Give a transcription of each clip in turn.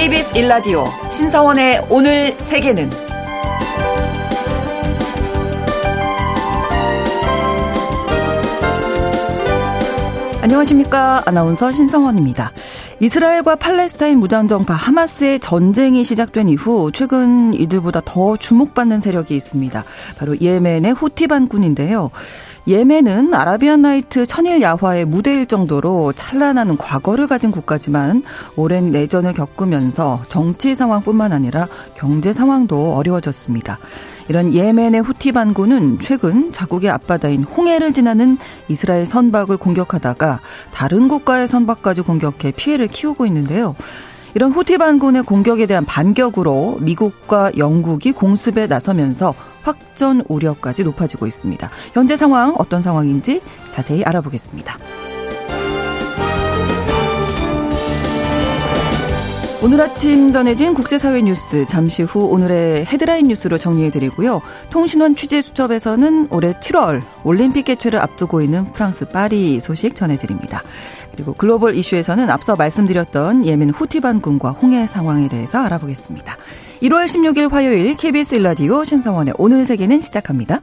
KBS 일라디오 신성원의 오늘 세계는 안녕하십니까. 아나운서 신성원입니다. 이스라엘과 팔레스타인 무장정파 하마스의 전쟁이 시작된 이후 최근 이들보다 더 주목받는 세력이 있습니다. 바로 예멘의 후티 반군인데요. 예멘은 아라비안 나이트 천일 야화의 무대일 정도로 찬란한 과거를 가진 국가지만 오랜 내전을 겪으면서 정치 상황뿐만 아니라 경제 상황도 어려워졌습니다. 이런 예멘의 후티 반군은 최근 자국의 앞바다인 홍해를 지나는 이스라엘 선박을 공격하다가 다른 국가의 선박까지 공격해 피해를 키우고 있는데요. 이런 후티 반군의 공격에 대한 반격으로 미국과 영국이 공습에 나서면서 확전 우려까지 높아지고 있습니다. 현재 상황 어떤 상황인지 자세히 알아보겠습니다. 오늘 아침 전해진 국제사회 뉴스 잠시 후 오늘의 헤드라인 뉴스로 정리해드리고요. 통신원 취재수첩에서는 올해 7월 올림픽 개최를 앞두고 있는 프랑스 파리 소식 전해드립니다. 그리고 글로벌 이슈에서는 앞서 말씀드렸던 예멘 후티 반 군과 홍해 상황에 대해서 알아보겠습니다. 1월 16일 화요일 KBS 일라디오 신성원의 오늘 세계는 시작합니다.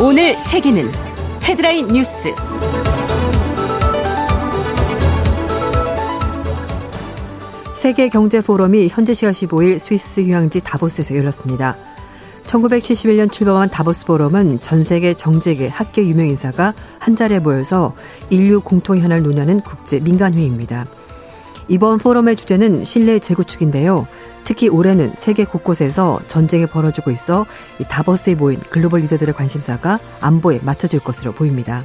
오늘 세계는 헤드라인 뉴스. 세계 경제 포럼이 현지 시각 15일 스위스 휴양지 다보스에서 열렸습니다. 1971년 출범한 다보스 포럼은 전 세계 정재계 학계 유명 인사가 한 자리에 모여서 인류 공통 현안을 논하는 국제 민간 회의입니다. 이번 포럼의 주제는 신뢰 재구축인데요. 특히 올해는 세계 곳곳에서 전쟁이 벌어지고 있어 다보스에 모인 글로벌 리더들의 관심사가 안보에 맞춰질 것으로 보입니다.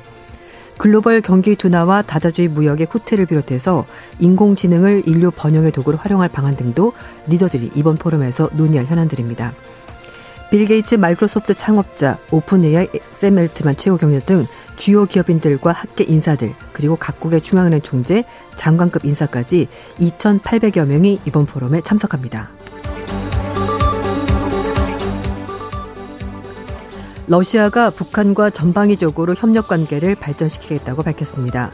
글로벌 경기 둔화와 다자주의 무역의 후퇴를 비롯해서 인공지능을 인류 번영의 도구로 활용할 방안 등도 리더들이 이번 포럼에서 논의할 현안들입니다. 빌 게이츠 마이크로소프트 창업자, 오픈 AI 샘 올트만 최고 경영 등 주요 기업인들과 학계 인사들, 그리고 각국의 중앙은행 총재, 장관급 인사까지 2,800여 명이 이번 포럼에 참석합니다. 러시아가 북한과 전방위적으로 협력 관계를 발전시키겠다고 밝혔습니다.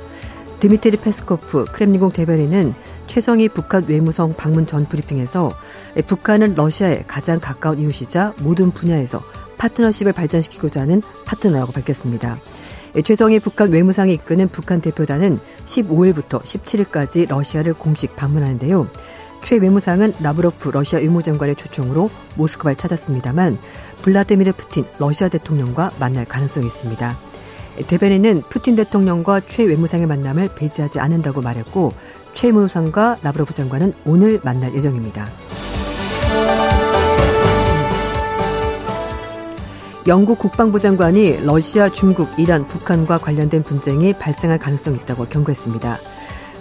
드미트리 페스코프 크렘린궁 대변인은 최선희 북한 외무성 방문 전 브리핑에서 북한은 러시아의 가장 가까운 이웃이자 모든 분야에서 파트너십을 발전시키고자 하는 파트너라고 밝혔습니다. 최선희 북한 외무상이 이끄는 북한 대표단은 15일부터 17일까지 러시아를 공식 방문하는데요. 최 외무상은 라브로프 러시아 외무장관의 초청으로 모스크바를 찾았습니다만 블라디미르 푸틴 러시아 대통령과 만날 가능성이 있습니다. 대변인은 푸틴 대통령과 최 외무상의 만남을 배제하지 않는다고 말했고 최 외무상과 라브로프 장관은 오늘 만날 예정입니다. 영국 국방부 장관이 러시아, 중국, 이란, 북한과 관련된 분쟁이 발생할 가능성이 있다고 경고했습니다.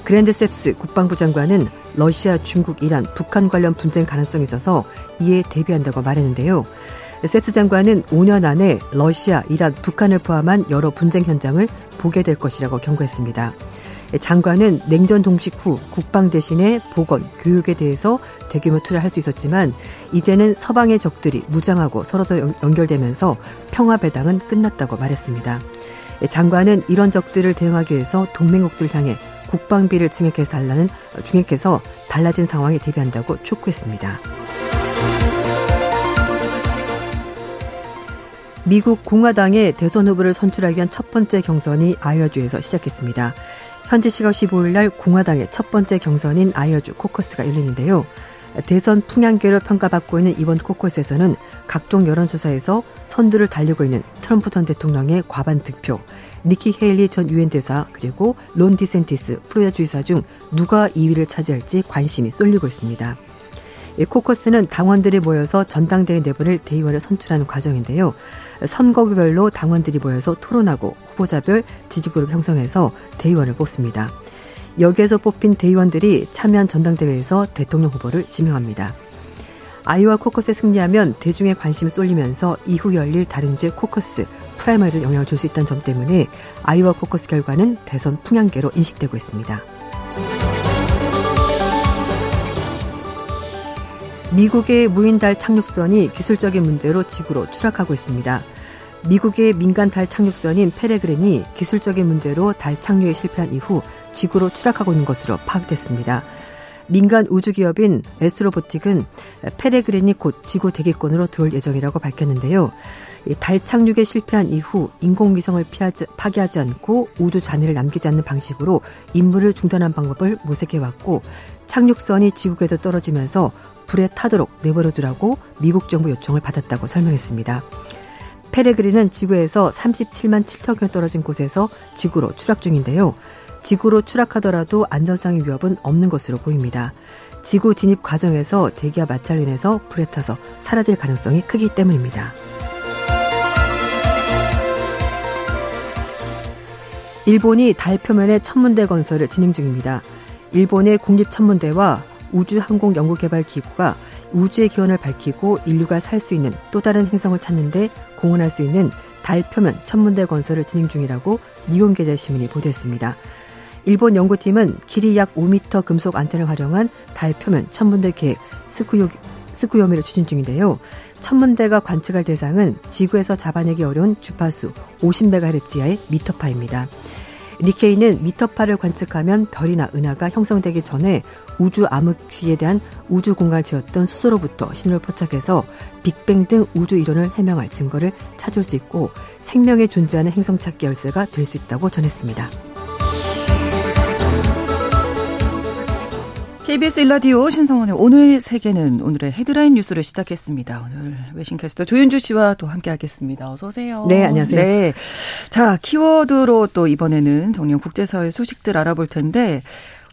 그랜드 셉스 국방부 장관은 러시아, 중국, 이란, 북한 관련 분쟁 가능성이 있어서 이에 대비한다고 말했는데요. 셉스 장관은 5년 안에 러시아, 이란, 북한을 포함한 여러 분쟁 현장을 보게 될 것이라고 경고했습니다. 장관은 냉전 동식 후 국방 대신에 보건, 교육에 대해서 대규모 투자를 할수 있었지만 이제는 서방의 적들이 무장하고 서로 더 연결되면서 평화 배당은 끝났다고 말했습니다. 장관은 이런 적들을 대응하기 위해서 동맹국들 향해 국방비를 증액해서 달라는 중액해서 달라진 상황에 대비한다고 촉구했습니다. 미국 공화당의 대선 후보를 선출하기 위한 첫 번째 경선이 아이오주에서 시작했습니다. 현지 시각 15일 날 공화당의 첫 번째 경선인 아이오주 코커스가 열리는데요. 대선 풍향계로 평가받고 있는 이번 코커스에서는 각종 여론조사에서 선두를 달리고 있는 트럼프 전 대통령의 과반 득표, 니키 헤일리 전 유엔 대사 그리고 론 디샌티스 플로리다 주지사 중 누가 2위를 차지할지 관심이 쏠리고 있습니다. 이 코커스는 당원들이 모여서 전당대회 내보낼 대의원을 선출하는 과정인데요. 선거구별로 당원들이 모여서 토론하고 후보자별 지지그룹 형성해서 대의원을 뽑습니다. 여기에서 뽑힌 대의원들이 참여한 전당대회에서 대통령 후보를 지명합니다. 아이오와 코커스에 승리하면 대중의 관심이 쏠리면서 이후 열릴 다른 주 코커스, 프라이머리를 영향을 줄 수 있다는 점 때문에 아이오와 코커스 결과는 대선 풍향계로 인식되고 있습니다. 미국의 무인달 착륙선이 기술적인 문제로 지구로 추락하고 있습니다. 미국의 민간 달 착륙선인 페레그린이 기술적인 문제로 달 착륙에 실패한 이후 지구로 추락하고 있는 것으로 파악됐습니다. 민간 우주기업인 애스트로보틱은 페레그린이 곧 지구 대기권으로 들어올 예정이라고 밝혔는데요. 달 착륙에 실패한 이후 인공위성을 피하지, 파괴하지 않고 우주 잔해를 남기지 않는 방식으로 임무를 중단한 방법을 모색해왔고 착륙선이 지구에도 떨어지면서 불에 타도록 내버려 두라고 미국 정부 요청을 받았다고 설명했습니다. 페레그린은 지구에서 37만 7천 킬로 떨어진 곳에서 지구로 추락 중인데요. 지구로 추락하더라도 안전상의 위협은 없는 것으로 보입니다. 지구 진입 과정에서 대기와 마찰로 인해서 불에 타서 사라질 가능성이 크기 때문입니다. 일본이 달 표면의 천문대 건설을 진행 중입니다. 일본의 국립천문대와 우주항공연구개발기구가 우주의 기원을 밝히고 인류가 살 수 있는 또 다른 행성을 찾는데 공헌할 수 있는 달 표면 천문대 건설을 진행 중이라고 니혼계좌신문이 보도했습니다. 일본 연구팀은 길이 약 5m 금속 안테나를 활용한 달 표면 천문대 계획 스쿠요, 스쿠요미를 추진 중인데요. 천문대가 관측할 대상은 지구에서 잡아내기 어려운 주파수 50MHz의 미터파입니다. 니케이는 미터파를 관측하면 별이나 은하가 형성되기 전에 우주 암흑시에 대한 우주 공간을 지었던 수소로부터 신호를 포착해서 빅뱅 등 우주 이론을 해명할 증거를 찾을 수 있고 생명에 존재하는 행성 찾기 열쇠가 될 수 있다고 전했습니다. KBS 일라디오 신성원의 오늘 세계는 오늘의 헤드라인 뉴스를 시작했습니다. 오늘 외신캐스터 조윤주 씨와 또 함께하겠습니다. 어서 오세요. 네, 안녕하세요. 네, 자 키워드로 또 이번에는 정리형 국제사회 소식들 알아볼 텐데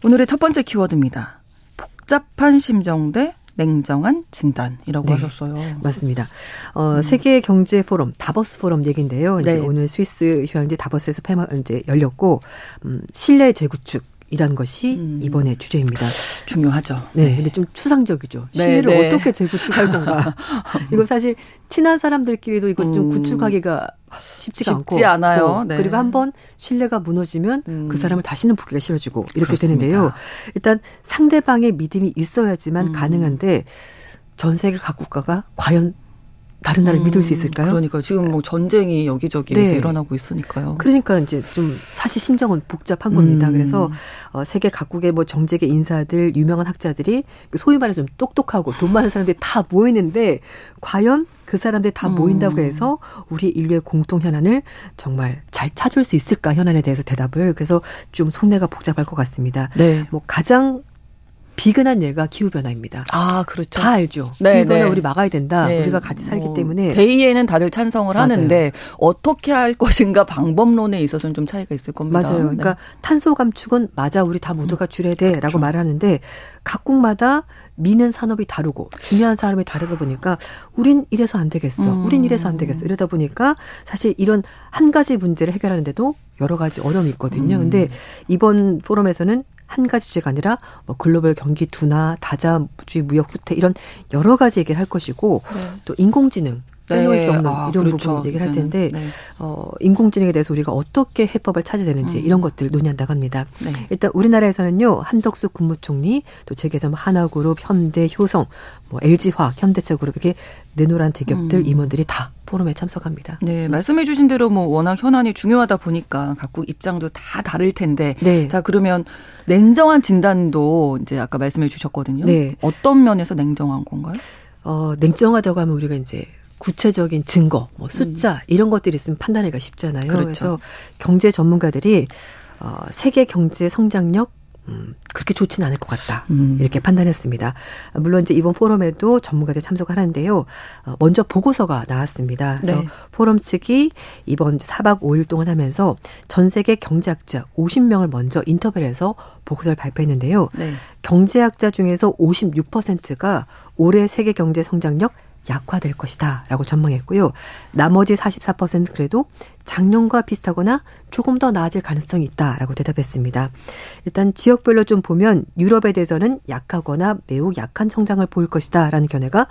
오늘의 첫 번째 키워드입니다. 복잡한 심정 대 냉정한 진단이라고 네, 하셨어요. 맞습니다. 어, 음. 세계 경제 포럼 다보스 포럼 얘기인데요. 이제 네. 오늘 스위스 휴양지 다보스에서 폐막 이제 열렸고 음, 신뢰 재구축 이란 것이 음. 이번에 주제입니다. 중요하죠. 네, 네. 근데 좀 추상적이죠. 네, 신뢰를 네, 네. 어떻게 재구축할 건가. 이거 사실 친한 사람들끼리도 이거 좀 음. 구축하기가 쉽지가 쉽지 않고. 않아요. 네. 그리고 한번 신뢰가 무너지면 음. 그 사람을 다시는 보기가 싫어지고 이렇게 그렇습니다. 되는데요. 일단 상대방의 믿음이 있어야지만 음. 가능한데 전 세계 각 국가가 과연 다른 나라를 음, 믿을 수 있을까요? 그러니까 지금 뭐 전쟁이 여기저기에서 네. 일어나고 있으니까요. 그러니까 이제 좀 사실 심정은 복잡한 겁니다. 음. 그래서 어, 세계 각국의 뭐 정재계 인사들, 유명한 학자들이 그 소위 말해서 좀 똑똑하고 돈 많은 사람들이 다 모이는데 과연 그 사람들이 다 음. 모인다고 해서 우리 인류의 공통 현안을 정말 잘 찾을 수 있을까 현안에 대해서 대답을 그래서 좀 속내가 복잡할 것 같습니다. 네. 뭐 가장 비근한 예가 기후 변화입니다. 아, 그렇죠. 다 알죠. 네, 기후 변화 네. 우리 막아야 된다. 네. 우리가 같이 살기 뭐, 때문에 대의에는 다들 찬성을 맞아요. 하는데 어떻게 할 것인가 방법론에 있어서는 좀 차이가 있을 겁니다. 맞아요. 네. 그러니까 탄소 감축은 맞아 우리 다 모두가 줄여야 돼라고 그렇죠. 말하는데 각국마다 미는 산업이 다르고 중요한 산업이 다르다 보니까 우린 이래서 안 되겠어. 음. 우린 이래서 안 되겠어. 이러다 보니까 사실 이런 한 가지 문제를 해결하는데도 여러 가지 어려움이 있거든요. 음. 근데 이번 포럼에서는 한 가지 주제가 아니라 뭐 글로벌 경기 둔화, 다자주의 무역 후퇴 이런 여러 가지 얘기를 할 것이고 네. 또 인공지능 빼놓을 수 없는 아, 이런 그렇죠. 부분 얘기를 할 텐데 네. 어, 인공지능에 대해서 우리가 어떻게 해법을 찾아야 되는지 음. 이런 것들을 논의한다고 합니다. 네. 일단 우리나라에서는요 한덕수 국무총리 또 재계점 하나그룹, 현대, 효성, 뭐 LG화학, 현대차그룹 이렇게 내노란 대기업들 음. 임원들이 다 포럼에 참석합니다. 네, 말씀해 주신 대로 뭐 워낙 현안이 중요하다 보니까 각국 입장도 다 다를 텐데. 네. 자, 그러면 냉정한 진단도 이제 아까 말씀해 주셨거든요. 네. 어떤 면에서 냉정한 건가요? 어, 냉정하다고 하면 우리가 이제 구체적인 증거, 뭐 숫자 음. 이런 것들이 있으면 판단하기가 쉽잖아요. 그렇죠. 그래서 경제 전문가들이 어, 세계 경제 성장력 음, 그렇게 좋지는 않을 것 같다. 음. 이렇게 판단했습니다. 물론 이제 이번 포럼에도 전문가들 참석하는데요. 어, 먼저 보고서가 나왔습니다. 그래서 네. 포럼 측이 이번 4박 5일 동안 하면서 전 세계 경제학자 50명을 먼저 인터뷰를 해서 보고서를 발표했는데요. 네. 경제학자 중에서 56%가 올해 세계 경제 성장력 약화될 것이다 라고 전망했고요. 나머지 44% 그래도 작년과 비슷하거나 조금 더 나아질 가능성이 있다 라고 대답했습니다. 일단 지역별로 좀 보면 유럽에 대해서는 약하거나 매우 약한 성장을 보일 것이다 라는 견해가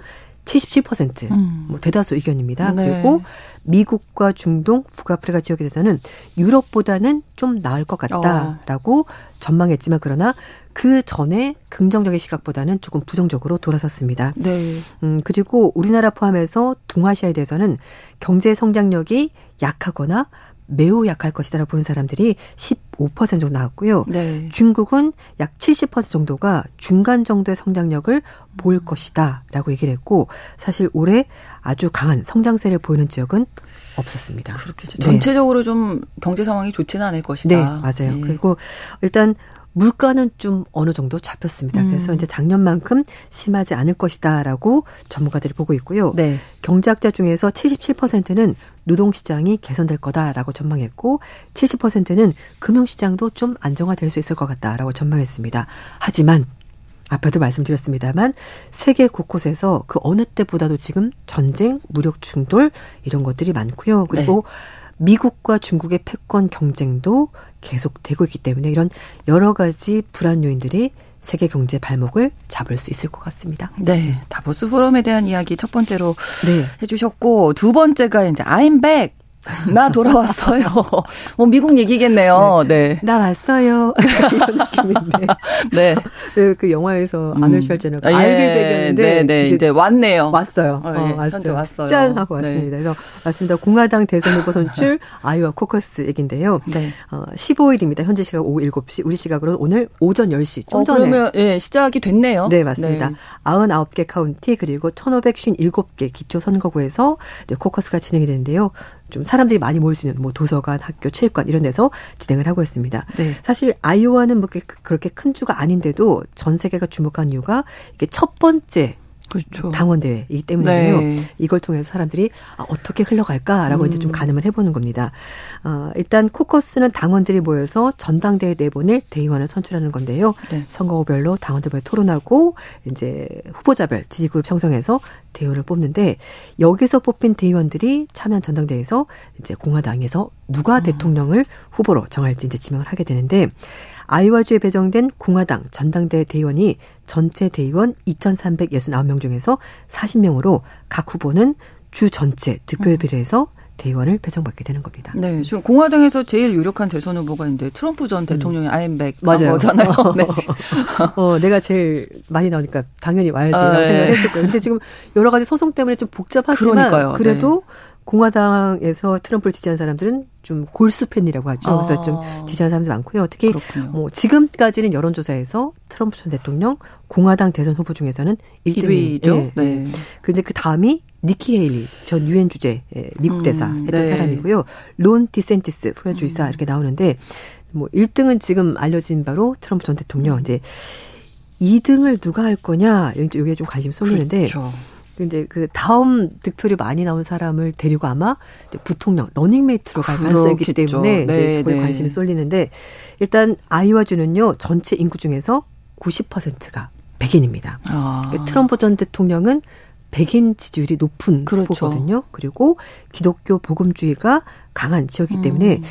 77%, 음. 뭐 대다수 의견입니다. 네. 그리고 미국과 중동, 북아프리카 지역에 대해서는 유럽보다는 좀 나을 것 같다라고 어. 전망했지만 그러나 그 전에 긍정적인 시각보다는 조금 부정적으로 돌아섰습니다. 네. 음, 그리고 우리나라 포함해서 동아시아에 대해서는 경제 성장력이 약하거나 매우 약할 것이다라고 보는 사람들이 15% 정도 나왔고요. 네. 중국은 약 70% 정도가 중간 정도의 성장력을 보일 것이다라고 얘기를 했고 사실 올해 아주 강한 성장세를 보이는 지역은 없었습니다. 그렇겠죠. 네. 전체적으로 좀 경제 상황이 좋지는 않을 것이다. 네, 맞아요. 네. 그리고 일단 물가는 좀 어느 정도 잡혔습니다. 음. 그래서 이제 작년만큼 심하지 않을 것이다라고 전문가들이 보고 있고요. 네. 경제학자 중에서 77%는 노동시장이 개선될 거다라고 전망했고 70%는 금융시장도 좀 안정화될 수 있을 것 같다라고 전망했습니다. 하지만 아까도 말씀드렸습니다만 세계 곳곳에서 그 어느 때보다도 지금 전쟁, 무력 충돌 이런 것들이 많고요. 그리고 네. 미국과 중국의 패권 경쟁도 계속되고 있기 때문에 이런 여러 가지 불안 요인들이 세계 경제 발목을 잡을 수 있을 것 같습니다. 네. 다보스 포럼에 대한 이야기 첫 번째로 네. 해주셨고, 두 번째가 이제 I'm back. 나 돌아왔어요. 뭐 미국 얘기겠네요. 네. 네. 나 왔어요. 이런 느낌인데. 네. 그, 그 영화에서 음. 아놀 슈왈제네거 아, 예. 알빌백이었는데 네, 네. 이제, 이제, 왔네요. 왔어요. 어, 예. 어, 왔어요. 왔어요. 짠 하고 네. 왔습니다. 그래서 왔습니다. 공화당 대선 후보 선출 아이와 코커스 얘긴데요. 네. 어, 15일입니다. 현재 시각 오후 7시. 우리 시각으로는 오늘 오전 10시 좀 어, 전에. 그러면 예, 시작이 됐네요. 네, 맞습니다. 네. 99개 카운티 그리고 1557개 기초 선거구에서 코커스가 진행이 되는데요. 좀 사람들이 많이 모일 수 있는 뭐 도서관, 학교, 체육관 이런 데서 진행을 하고 있습니다. 네. 사실 아이오와는 뭐 그렇게 큰 주가 아닌데도 전 세계가 주목한 이유가 이게 첫 번째 그렇죠. 당원대회이기 때문에요. 네. 이걸 통해서 사람들이 아, 어떻게 흘러갈까라고 음. 이제 좀 음. 가늠을 해보는 겁니다. 어, 일단 코커스는 당원들이 모여서 전당대회 내보낼 대의원을 선출하는 건데요. 네. 선거구별로 당원들과 토론하고 이제 후보자별 지지그룹 형성해서 대의원을 뽑는데 여기서 뽑힌 대의원들이 참여한 전당대회에서 이제 공화당에서 누가 음. 대통령을 후보로 정할지 이제 지명을 하게 되는데 아이와주에 배정된 공화당 전당대회 대의원이 전체 대의원 2,369명 중에서 40명으로 각 후보는 주 전체 득표에 음. 비례해서 대의원을 배정받게 되는 겁니다. 네, 지금 공화당에서 제일 유력한 대선 후보가 있는데 트럼프 전 대통령이 음. 아임백 맞아요. 잖아요 네. 어, 내가 제일 많이 나오니까 당연히 와야지라고 아, 네. 생각을 했을 거예요. 근데 지금 여러 가지 소송 때문에 좀 복잡하지만 그러니까요. 그래도 네. 공화당에서 트럼프를 지지한 사람들은 좀 골수 팬이라고 하죠. 아. 그래서 좀 지지하는 사람들 많고요. 특히 그렇군요. 뭐 지금까지는 여론조사에서 트럼프 전 대통령 공화당 대선 후보 중에서는 1등이죠. 예, 네. 네. 그 이제 그 다음이 니키 헤일리 전 유엔 주재 예, 미국 대사 음, 했던 네. 사람이고요. 론 디샌티스 플로리다 주지사 음. 이렇게 나오는데 뭐 1등은 지금 알려진 바로 트럼프 전 대통령 음. 이제 2등을 누가 할 거냐 이게 좀 관심 쏠리는데 그렇죠. 이제 그 다음 득표율이 많이 나온 사람을 데리고 아마 이제 부통령 러닝메이트로 갈 가능성이 있기 때문에 네, 이제 그걸 네. 관심이 쏠리는데 일단 아이오와주는요 전체 인구 중에서 90%가 백인입니다. 아. 그러니까 트럼프 전 대통령은 백인 지지율이 높은 그렇죠. 후보거든요. 그리고 기독교 복음주의가 강한 지역이기 때문에 음.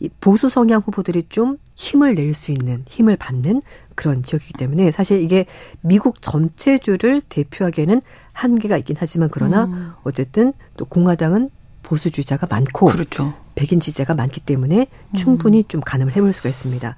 이 보수 성향 후보들이 좀 힘을 낼 수 있는 힘을 받는 그런 지역이기 때문에 사실 이게 미국 전체주를 대표하기에는 한계가 있긴 하지만 그러나 음. 어쨌든 또 공화당은 보수주의자가 많고 그렇죠. 백인 지지자가 많기 때문에 충분히 음. 좀 가늠을 해볼 수가 있습니다.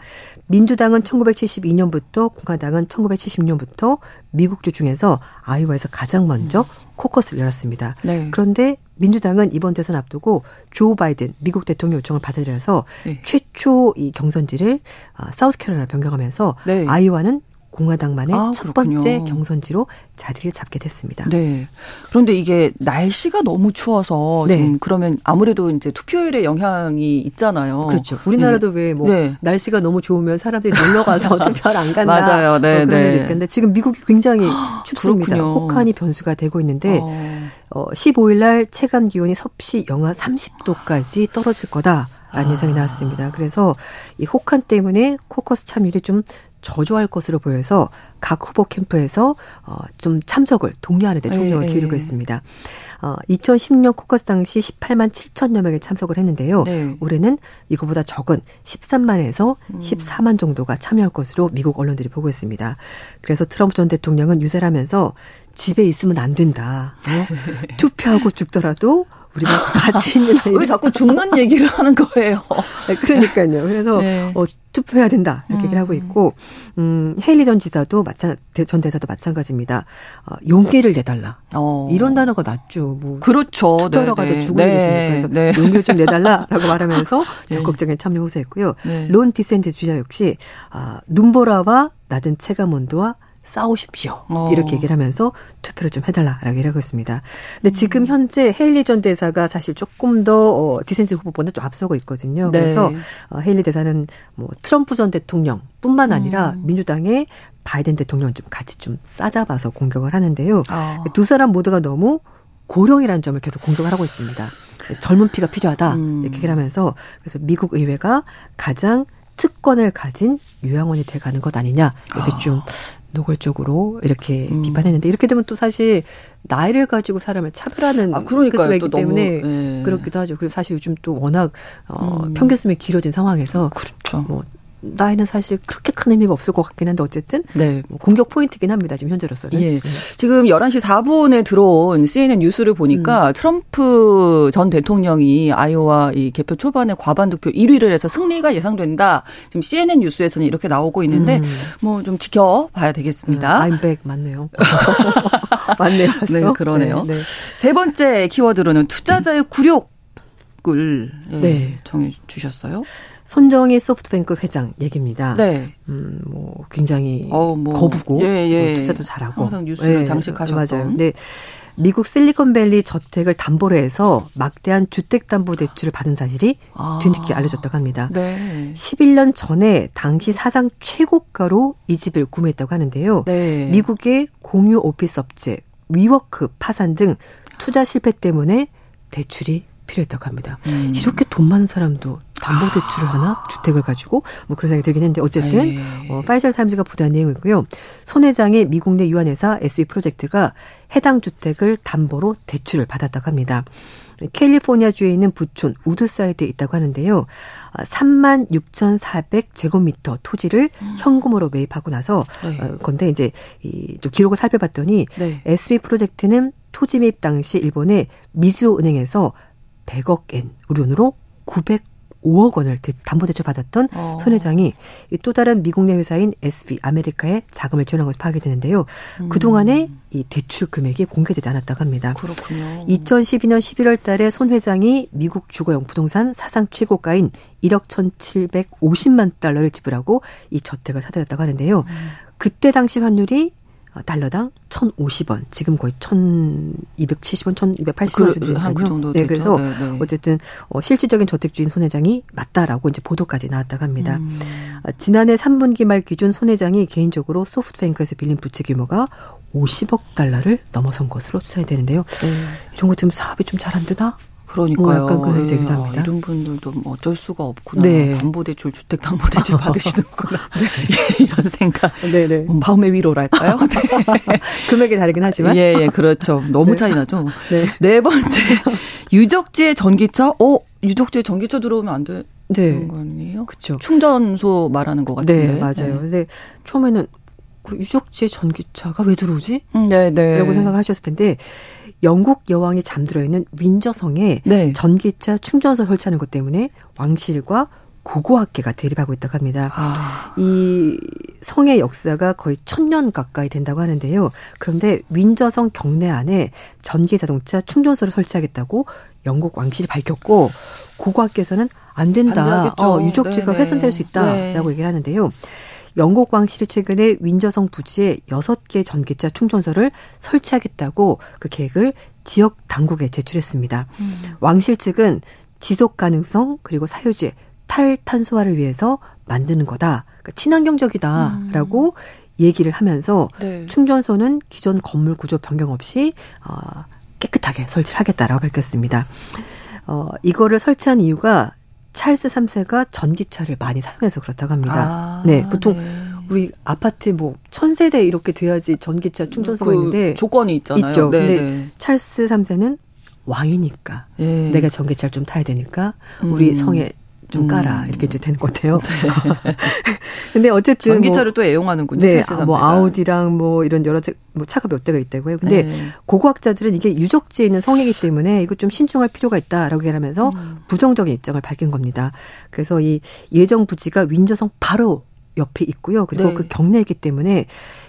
민주당은 1972년부터 공화당은 1976년부터 미국주 중에서 아이오와에서 가장 먼저 음. 코커스를 열었습니다. 네. 그런데 민주당은 이번 대선 앞두고 조 바이든 미국 대통령 요청을 받아들여서 네. 최초 이 경선지를 아, 사우스캐롤라이나 변경하면서 네. 아이오와는 공화당만의 아, 첫 번째 경선지로 자리를 잡게 됐습니다. 네. 그런데 이게 날씨가 너무 추워서 네. 좀 그러면 아무래도 이제 투표율에 영향이 있잖아요. 그렇죠. 우리나라도 네. 왜뭐 네. 날씨가 너무 좋으면 사람들이 놀러 가서 투표를 안 간다. 맞아요. 네, 뭐 그런 네. 있는데 지금 미국이 굉장히 춥습니다. 그렇군요. 혹한이 변수가 되고 있는데 어. 어 15일 날 체감 기온이 섭씨 영하 30도까지 떨어질 거다. 라는 아. 예상이 나왔습니다. 그래서 이 혹한 때문에 코커스 참여율이 좀 저조할 것으로 보여서 각 후보 캠프에서 어좀 참석을 독려하는 데 총력을 네, 기울이고 네. 있습니다. 어 2010년 코커스 당시 18만 7천여 명이 참석을 했는데요. 네. 올해는 이거보다 적은 13만에서 음. 14만 정도가 참여할 것으로 미국 언론들이 보고 있습니다. 그래서 트럼프 전 대통령은 유세를 하면서 집에 있으면 안 된다. 어? 투표하고 죽더라도 우리가 같이 있는 아이 왜 자꾸 죽는 얘기를 하는 거예요? 네, 그러니까요. 그래서 네. 어, 투표해야 된다 이렇게 음. 얘기를 하고 있고 음, 헤일리 전 지사도 마찬 전 대사도 마찬가지입니다. 어, 용기를 내달라. 어. 이런 단어가 낫죠. 뭐 그렇죠. 투표하러 가도 네, 네. 죽어야 네. 그래서 네. 용기를 좀 내달라라고 말하면서 네. 적극적인 참여 호소했고요. 네. 론 디센트 주자 역시 아, 눈보라와 낮은 체감 온도와 싸우십시오. 어. 이렇게 얘기를 하면서 투표를 좀 해달라라고 얘기를 하고 있습니다. 근데 지금 음. 현재 헤일리 전 대사가 사실 조금 더 어, 디샌티스 후보보다 좀 앞서고 있거든요. 네. 그래서 어, 헤일리 대사는 뭐 트럼프 전 대통령뿐만 아니라 음. 민주당의 바이든 대통령 좀 같이 좀 싸잡아서 공격을 하는데요. 어. 두 사람 모두가 너무 고령이라는 점을 계속 공격을 하고 있습니다. 젊은 피가 필요하다 음. 이렇게 얘기를 하면서 그래서 미국 의회가 가장 특권을 가진 요양원이 돼가는 것 아니냐 이렇게 아. 좀 노골적으로 이렇게 음. 비판했는데 이렇게 되면 또 사실 나이를 가지고 사람을 차별하는 아, 그러니까요. 있기 때문에 너무, 네. 그렇기도 하죠. 그리고 사실 요즘 또 워낙 어, 음. 평균 수명이 길어진 상황에서 그렇죠. 뭐 나이는 사실 그렇게 큰 의미가 없을 것 같긴 한데 어쨌든 네. 뭐 공격 포인트긴 합니다. 지금 현재로서는. 예. 네. 지금 11시 4분에 들어온 CNN 뉴스를 보니까 음. 트럼프 전 대통령이 아이오와 이 개표 초반에 과반 득표 1위를 해서 승리가 예상된다. 지금 CNN 뉴스에서는 이렇게 나오고 있는데 음. 뭐좀 지켜봐야 되겠습니다. 네, 아임백 맞네요. 맞네요. 네, 그러네요. 네, 네. 세 번째 키워드로는 투자자의 굴욕을 예, 네. 정해 주셨어요. 손정희 소프트뱅크 회장 얘기입니다. 네. 음, 뭐 굉장히 어, 뭐, 거부고 예, 예. 투자도 잘하고 항상 뉴스를 네. 장식하셨던. 맞아요. 네. 미국 실리콘밸리 저택을 담보로 해서 막대한 주택담보대출을 받은 사실이 아. 뒤늦게 알려졌다고 합니다. 네. 11년 전에 당시 사상 최고가로 이 집을 구매했다고 하는데요. 네. 미국의 공유 오피스 업체 위워크 파산 등 투자 실패 때문에 대출이 필요했다고 합니다. 음. 이렇게 돈 많은 사람도 담보 대출을 아. 하나 주택을 가지고 뭐 그런 생각이 들긴 했는데 어쨌든 에이. 어, 파이낸셜 타임즈가 보도한 내용이고요. 손 회장의 미국 내 유한회사 SB 프로젝트가 해당 주택을 담보로 대출을 받았다고 합니다. 캘리포니아 주에 있는 부촌 우드사이드에 있다고 하는데요. 3만 아, 6,400 제곱미터 토지를 음. 현금으로 매입하고 나서 네. 어, 건데 이제 이좀 기록을 살펴봤더니 네. SB 프로젝트는 토지 매입 당시 일본의 미즈오 은행에서 100억 엔, 우리 돈으로 905억 원을 담보대출 받았던 어. 손 회장이 또 다른 미국 내 회사인 SB 아메리카에 자금을 지원한 것으로 파악이 되는데요. 음. 그동안에 이 대출 금액이 공개되지 않았다고 합니다. 그렇군요. 2012년 11월 달에 손 회장이 미국 주거용 부동산 사상 최고가인 1억 1,750만 달러를 지불하고 이 저택을 사들였다고 하는데요. 음. 그때 당시 환율이 어, 달러당 1,050원. 지금 거의 1,270원, 1,280원 정도 되니까요. 그 정도 네, 그래서 네, 네. 어쨌든 어, 실질적인 저택주인 손 회장이 맞다라고 이제 보도까지 나왔다고 합니다. 음. 어, 지난해 3분기 말 기준 손 회장이 개인적으로 소프트뱅크에서 빌린 부채 규모가 50억 달러를 넘어선 것으로 추산이 되는데요. 네. 이런 거 좀 사업이 좀 잘 안 되나? 그러니까요. 어, 그런 생각이 예. 합니다. 이런 분들도 뭐 어쩔 수가 없구나. 네. 담보대출, 주택담보대출 받으시는구나. 네. 이런 생각. 네네. 네. 뭐 마음의 위로랄까요? 네. 금액이 다르긴 하지만. 예, 예, 그렇죠. 너무 네. 차이 나죠. 네. 네 번째. 유적지의 전기차? 어, 유적지에 전기차 들어오면 안 돼. 네. 거 아니에요? 그렇죠. 충전소 말하는 것 같은데. 네, 맞아요. 네. 근데 처음에는 그 유적지에 전기차가 왜 들어오지? 음, 네, 네. 라고 생각을 하셨을 텐데 영국 여왕이 잠들어 있는 윈저성에 네. 전기차 충전소 설치하는 것 때문에 왕실과 고고학계가 대립하고 있다고 합니다. 아. 이 성의 역사가 거의 천년 가까이 된다고 하는데요. 그런데 윈저성 경내 안에 전기 자동차 충전소를 설치하겠다고 영국 왕실이 밝혔고 고고학계에서는 안 된다. 어, 유적지가 네 훼손될 수 있다라고 네. 얘기를 하는데요. 영국 왕실이 최근에 윈저성 부지에 6개 전기차 충전소를 설치하겠다고 그 계획을 지역 당국에 제출했습니다. 음. 왕실 측은 지속 가능성 그리고 사유지 탈탄소화를 위해서 만드는 거다. 그러니까 친환경적이다라고 음. 얘기를 하면서 네. 충전소는 기존 건물 구조 변경 없이 어, 깨끗하게 설치를 하겠다라고 밝혔습니다. 어, 이거를 설치한 이유가 찰스 3세가 전기차를 많이 사용해서 그렇다고 합니다. 아, 네, 보통 네. 우리 아파트 뭐 천세대 이렇게 돼야지 전기차 충전소가 그 있는데 조건이 있잖아요. 있죠. 네, 근데 네. 찰스 3세는 왕이니까 예. 내가 전기차를 좀 타야 되니까 우리 음. 성에 좀 까라 음. 이렇게 이제 되는 것 같아요. 네. 근데 어쨌든 전기차를 뭐, 또 애용하는군요. 네, 아, 뭐 아우디랑 뭐 이런 여러 뭐 차가 몇 대가 있다고요. 근데 네. 고고학자들은 이게 유적지에 있는 성이기 때문에 이거 좀 신중할 필요가 있다라고 얘기하면서 음. 부정적인 입장을 밝힌 겁니다. 그래서 이 예정 부지가 윈저성 바로 옆에 있고요. 그리고 네. 그 경내이기 때문에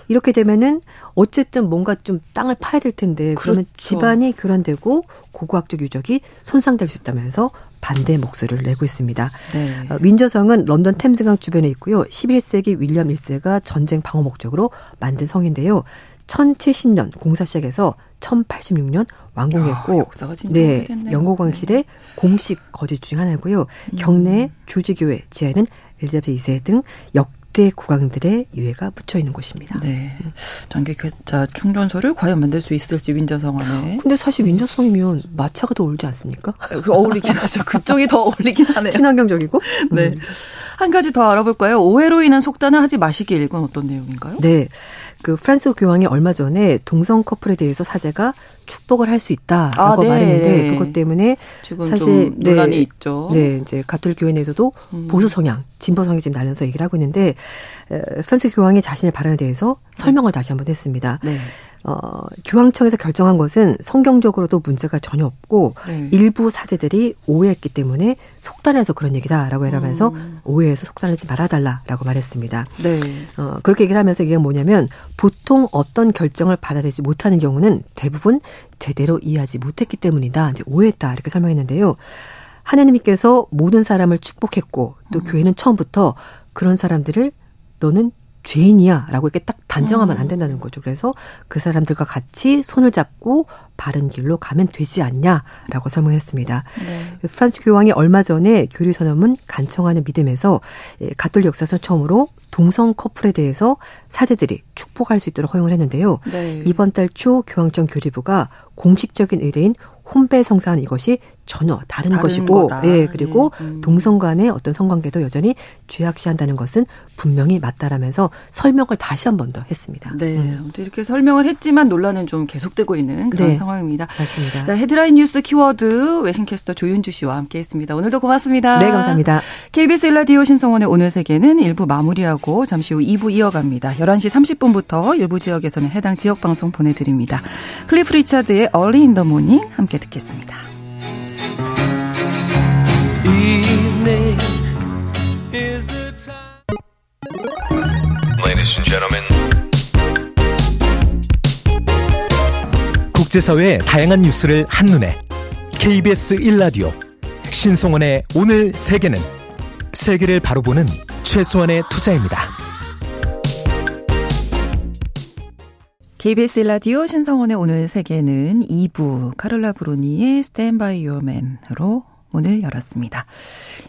이렇게 되면은 어쨌든 뭔가 좀 땅을 파야 될 텐데 그렇죠. 그러면 집안이 교란되고 고고학적 유적이 손상될 수 있다면서 반대 목소리를 내고 있습니다. 네. 어, 윈저성은 런던 템즈강 주변에 있고요. 11세기 윌리엄 1세가 전쟁 방어 목적으로 만든 성인데요. 1070년 공사 시작해서 1086년 완공했고 아, 네, 영국 왕실의 네. 공식 거주 중 하나고요. 음. 경내 조지교회 지하에는 엘리자베스 2세 등 역, 대 구강들의 유해가 묻혀 있는 곳입니다. 네. 전기차 충전소를 과연 만들 수 있을지 윈저성 안에. 근데 사실 윈저성이면 마차가 더 어울리지 않습니까? 그 어울리긴 하죠. 그쪽이 더 어울리긴 하네요. 친환경적이고. 네. 음. 한 가지 더 알아볼까요? 오해로 인한 속단을 하지 마시길 이건 어떤 내용인가요? 네. 그 프란스 교황이 얼마 전에 동성 커플에 대해서 사제가 축복을 할 수 있다라고 아, 네. 말했는데 그것 때문에 사실 네, 논란이 있죠. 네, 이제 가톨릭 교회 내에서도 음. 보수 성향, 진보 성향이 지금 나눠서 얘기를 하고 있는데 프란스 교황이 자신의 발언에 대해서 설명을 다시 한번 했습니다. 네. 어, 교황청에서 결정한 것은 성경적으로도 문제가 전혀 없고 네. 일부 사제들이 오해했기 때문에 속단해서 그런 얘기다라고 해라면서 음. 오해해서 속단하지 말아달라라고 말했습니다. 네. 어, 그렇게 얘기를 하면서 이게 뭐냐면 보통 어떤 결정을 받아들이지 못하는 경우는 대부분 제대로 이해하지 못했기 때문이다. 이제 오해했다 이렇게 설명했는데요. 하나님께서 모든 사람을 축복했고 또 음. 교회는 처음부터 그런 사람들을 너는 죄인이야라고 이렇게 딱 단정하면 안 음. 된다는 거죠. 그래서 그 사람들과 같이 손을 잡고 바른 길로 가면 되지 않냐라고 설명했습니다. 네. 프란스 교황이 얼마 전에 교리 선언문 간청하는 믿음에서 예, 가톨릭 역사상 처음으로 동성 커플에 대해서 사제들이 축복할 수 있도록 허용을 했는데요. 네. 이번 달 초 교황청 교리부가 공식적인 의뢰인 혼배 성사는 이것이 전혀 다른, 다른 것이고, 거다. 예, 그리고 네. 음. 동성 간의 어떤 성관계도 여전히 죄악시한다는 것은 분명히 맞다라면서 설명을 다시 한 번 더 했습니다. 네, 음. 이렇게 설명을 했지만 논란은 좀 계속되고 있는 그런 네. 상황입니다. 맞습니다. 자, 헤드라인 뉴스 키워드 외신캐스터 조윤주 씨와 함께했습니다. 오늘도 고맙습니다. 네, 감사합니다. KBS 일라디오 신성원의 오늘 세계는 일부 마무리하고 잠시 후 2부 이어갑니다. 11시 30분부터 일부 지역에서는 해당 지역 방송 보내드립니다. 클리프 리차드의 Early in the Morning 함께 듣겠습니다. 국제사회의 다양한 뉴스를 한눈에. KBS 1라디오. 신성원의 오늘 세계는 세계를 바로 보는 최소한의 투자입니다. KBS 라디오 신성원의 오늘 세계는 2부 카를라 By Your Man으로 문을 열었습니다.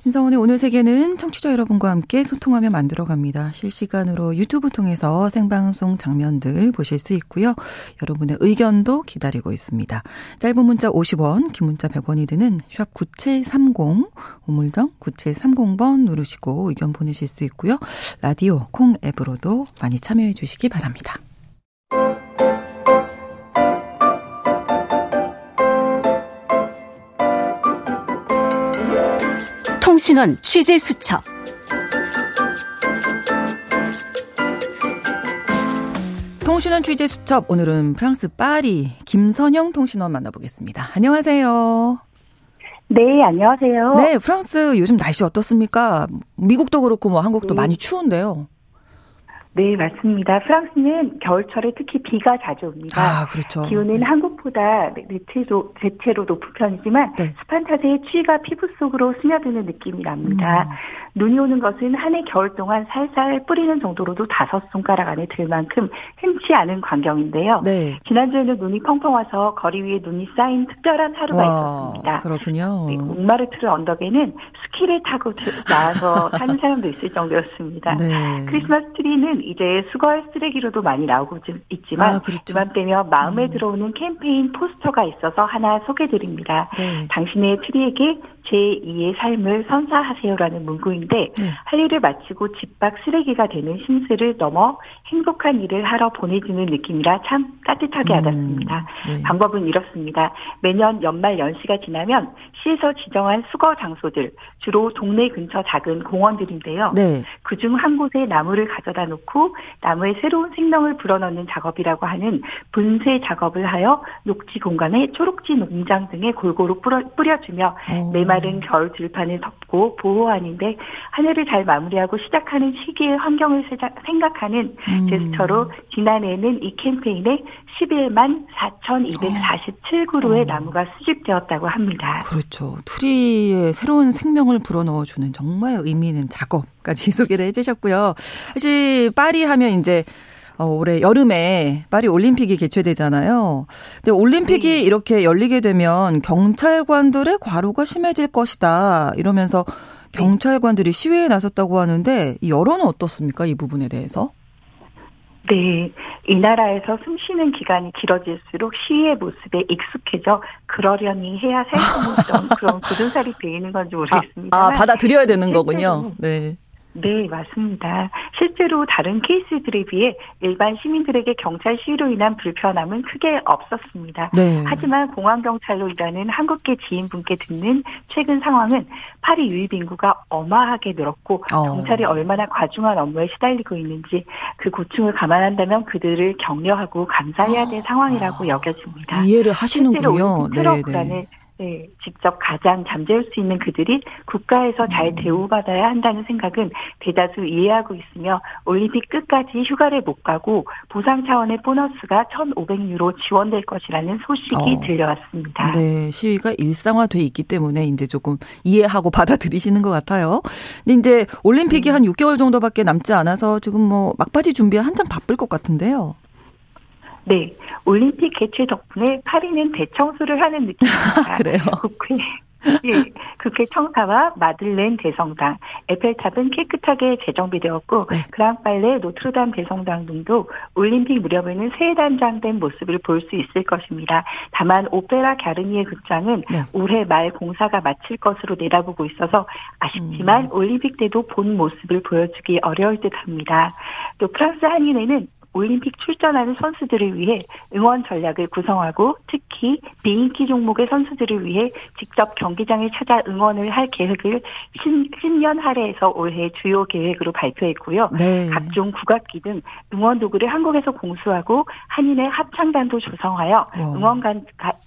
신성원의 오늘 세계는 청취자 여러분과 함께 소통하며 만들어갑니다. 실시간으로 유튜브 통해서 생방송 장면들 보실 수 있고요. 여러분의 의견도 기다리고 있습니다. 짧은 문자 50원, 긴 문자 100원이 드는 샵 9730, 우물정 9730번 누르시고 의견 보내실 수 있고요. 라디오 콩 앱으로도 많이 참여해 주시기 바랍니다. 통신원 취재 수첩. 통신원 취재 수첩 오늘은 프랑스 파리 김선영 통신원 만나보겠습니다. 안녕하세요. 네, 안녕하세요. 네, 프랑스 요즘 날씨 어떻습니까? 미국도 그렇고 뭐 한국도 네. 많이 추운데요. 네, 맞습니다. 프랑스는 겨울철에 특히 비가 자주 옵니다. 아, 그렇죠. 기온은 네. 한국보다 대체로, 대체로 높은 편이지만 네. 습한 탓에 추위가 피부 속으로 스며드는 느낌이 납니다. 음. 눈이 오는 것은 한 해 겨울 동안 살살 뿌리는 정도로도 다섯 손가락 안에 들 만큼 흔치 않은 광경인데요. 네. 지난주에는 눈이 펑펑 와서 거리 위에 눈이 쌓인 특별한 하루가 와, 있었습니다. 그렇군요. 네, 옥마르트르 언덕에는 스키를 타고 나와서 사는 사람도 있을 정도였습니다. 네. 크리스마스 트리는 이제 수거할 쓰레기로도 많이 나오고 있지만 아, 그렇죠. 이맘때면 마음에 음. 들어오는 캠페인 포스터가 있어서 하나 소개드립니다. 네. 당신의 트리에게 제2의 삶을 선사하세요라는 문구인데 네. 할 일을 마치고 집 밖 쓰레기가 되는 심스를 넘어 행복한 일을 하러 보내주는 느낌이라 참 따뜻하게 음, 와닿습니다. 네. 방법은 이렇습니다. 매년 연말 연시가 지나면 시에서 지정한 수거 장소들 주로 동네 근처 작은 공원들인데요. 네. 그중 한 곳에 나무를 가져다 놓고 나무에 새로운 생명을 불어넣는 작업이라고 하는 분쇄 작업을 하여 녹지 공간에 초록지 농장 등에 골고루 뿌려, 뿌려주며 매말 마른 겨울 들판을 덮고 보호하는데 한 해를 잘 마무리하고 시작하는 시기의 환경을 생각하는 음. 제스처로 지난해에는 이 캠페인에 11만 4,247그루의 어. 나무가 수집되었다고 합니다. 그렇죠. 트리에 새로운 생명을 불어넣어주는 정말 의미 있는 작업까지 소개를 해주셨고요. 사실 파리 하면 이제 어, 올해 여름에 파리 올림픽이 개최되잖아요. 근데 올림픽이 네. 이렇게 열리게 되면 경찰관들의 과로가 심해질 것이다. 이러면서 경찰관들이 시위에 나섰다고 하는데 여론은 어떻습니까? 이 부분에 대해서? 네. 이 나라에서 숨 쉬는 기간이 길어질수록 시위의 모습에 익숙해져 그러려니 해야 살수 있던 그런 굳은 살이 되는 건지 모르겠습니다. 아, 아 받아들여야 되는 거군요. 네. 네, 맞습니다. 실제로 다른 케이스들에 비해 일반 시민들에게 경찰 시위로 인한 불편함은 크게 없었습니다. 네. 하지만 공항경찰로 일하는 한국계 지인분께 듣는 최근 상황은 파리 유입 인구가 어마하게 늘었고 어. 경찰이 얼마나 과중한 업무에 시달리고 있는지 그 고충을 감안한다면 그들을 격려하고 감사해야 될 어. 상황이라고 여겨집니다. 이해를 하시는군요. 네, 네. 네, 직접 가장 잠재울 수 있는 그들이 국가에서 잘 음. 대우받아야 한다는 생각은 대다수 이해하고 있으며 올림픽 끝까지 휴가를 못 가고 보상 차원의 보너스가 1,500유로 지원될 것이라는 소식이 어. 들려왔습니다. 네, 시위가 일상화돼 있기 때문에 이제 조금 이해하고 받아들이시는 것 같아요. 근데 이제 올림픽이 음. 한 6개월 정도밖에 남지 않아서 지금 뭐 막바지 준비에 한창 바쁠 것 같은데요. 네. 올림픽 개최 덕분에 파리는 대청소를 하는 느낌입니다. 그래요? 국회, 예, 국회 청사와 마들렌 대성당, 에펠탑은 깨끗하게 재정비되었고 네. 그랑팔레 노트르담 대성당 등도 올림픽 무렵에는 새 단장된 모습을 볼 수 있을 것입니다. 다만 오페라 갸르니의 극장은 네. 올해 말 공사가 마칠 것으로 내다보고 있어서 아쉽지만 음. 올림픽 때도 본 모습을 보여주기 어려울 듯합니다. 또 프랑스 한인회는 올림픽 출전하는 선수들을 위해 응원 전략을 구성하고 특히 비인기 종목의 선수들을 위해 직접 경기장에 찾아 응원을 할 계획을 신, 신년 할애에서 올해 주요 계획으로 발표했고요. 네. 각종 국악기 등 응원 도구를 한국에서 공수하고 한인의 합창단도 조성하여 응원가,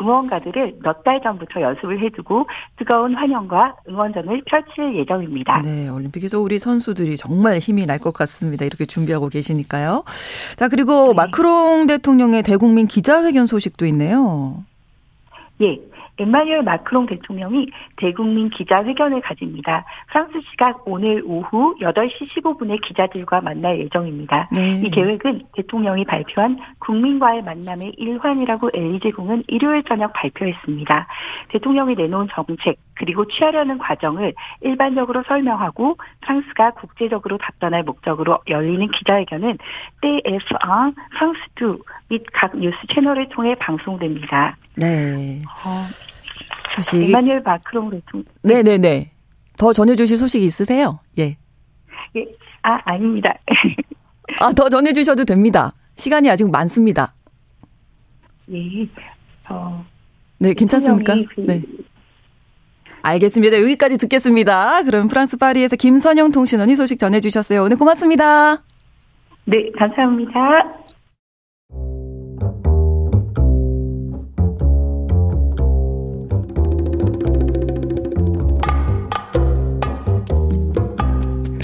응원가들을 몇 달 전부터 연습을 해두고 뜨거운 환영과 응원전을 펼칠 예정입니다. 네, 올림픽에서 우리 선수들이 정말 힘이 날 것 같습니다. 이렇게 준비하고 계시니까요. 자, 그리고 네. 마크롱 대통령의 대국민 기자회견 소식도 있네요. 예. 엠마뉴엘 마크롱 대통령이 대국민 기자회견을 가집니다. 프랑스 시각 오늘 오후 8시 15분에 기자들과 만날 예정입니다. 네. 이 계획은 대통령이 발표한 국민과의 만남의 일환이라고 엘리제공은 일요일 저녁 발표했습니다. 대통령이 내놓은 정책 그리고 취하려는 과정을 일반적으로 설명하고 프랑스가 국제적으로 답변할 목적으로 열리는 기자회견은 TF1, 프랑스2 및 각 뉴스 채널을 통해 방송됩니다. 네. 어, 소식. 에마뉴엘 마크롱 대통령. 네네네. 더 전해주실 소식 있으세요? 예. 예. 아, 아닙니다. 아, 더 전해주셔도 됩니다. 시간이 아직 많습니다. 예. 어. 네, 괜찮습니까? 그... 네. 알겠습니다. 여기까지 듣겠습니다. 그럼 프랑스 파리에서 김선영 통신원이 소식 전해주셨어요. 오늘 고맙습니다. 네, 감사합니다.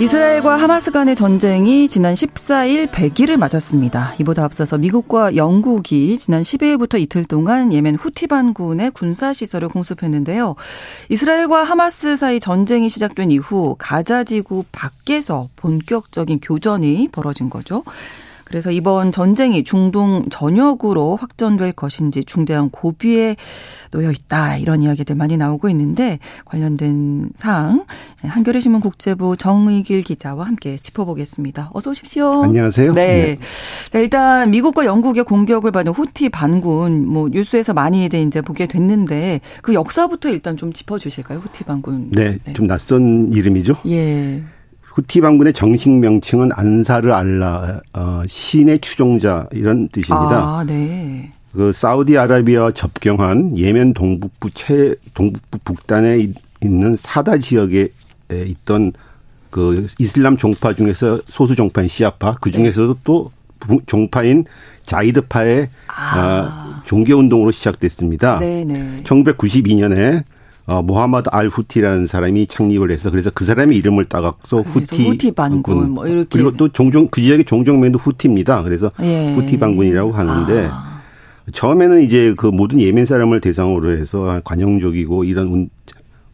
이스라엘과 하마스 간의 전쟁이 지난 14일 100일을 맞았습니다. 이보다 앞서서 미국과 영국이 지난 12일부터 이틀 동안 예멘 후티 반군의 군사 시설을 공습했는데요. 이스라엘과 하마스 사이 전쟁이 시작된 이후 가자 지구 밖에서 본격적인 교전이 벌어진 거죠. 그래서 이번 전쟁이 중동 전역으로 확전될 것인지 중대한 고비에 놓여 있다 이런 이야기들 많이 나오고 있는데 관련된 사항 한겨레 신문 국제부 정의길 기자와 함께 짚어보겠습니다. 어서 오십시오. 안녕하세요. 네. 네. 일단 미국과 영국의 공격을 받은 후티 반군 뭐 뉴스에서 많이 이제 보게 됐는데 그 역사부터 일단 좀 짚어주실까요? 후티 반군. 네, 네. 좀 낯선 이름이죠. 예. 후티 반군의 정식 명칭은 안사르 알라 어, 신의 추종자 이런 뜻입니다. 아, 네. 그 사우디아라비아 접경한 예멘 동북부 최 동북부 북단에 있는 사다 지역에 있던 그 이슬람 종파 중에서 소수 종파인 시아파 그 중에서도 네. 또 종파인 자이드파의 아. 아 종교 운동으로 시작됐습니다. 네 네. 1992년에 어, 모하마드 알 후티라는 사람이 창립을 해서 그래서 그 사람의 이름을 따갖서 후티, 후티 반군 뭐 이렇게 그리고 또 종종 그 지역의 종종 명도 후티입니다. 그래서 예. 후티 반군이라고 하는데 아. 처음에는 이제 그 모든 예멘 사람을 대상으로 해서 관용적이고 이런 운,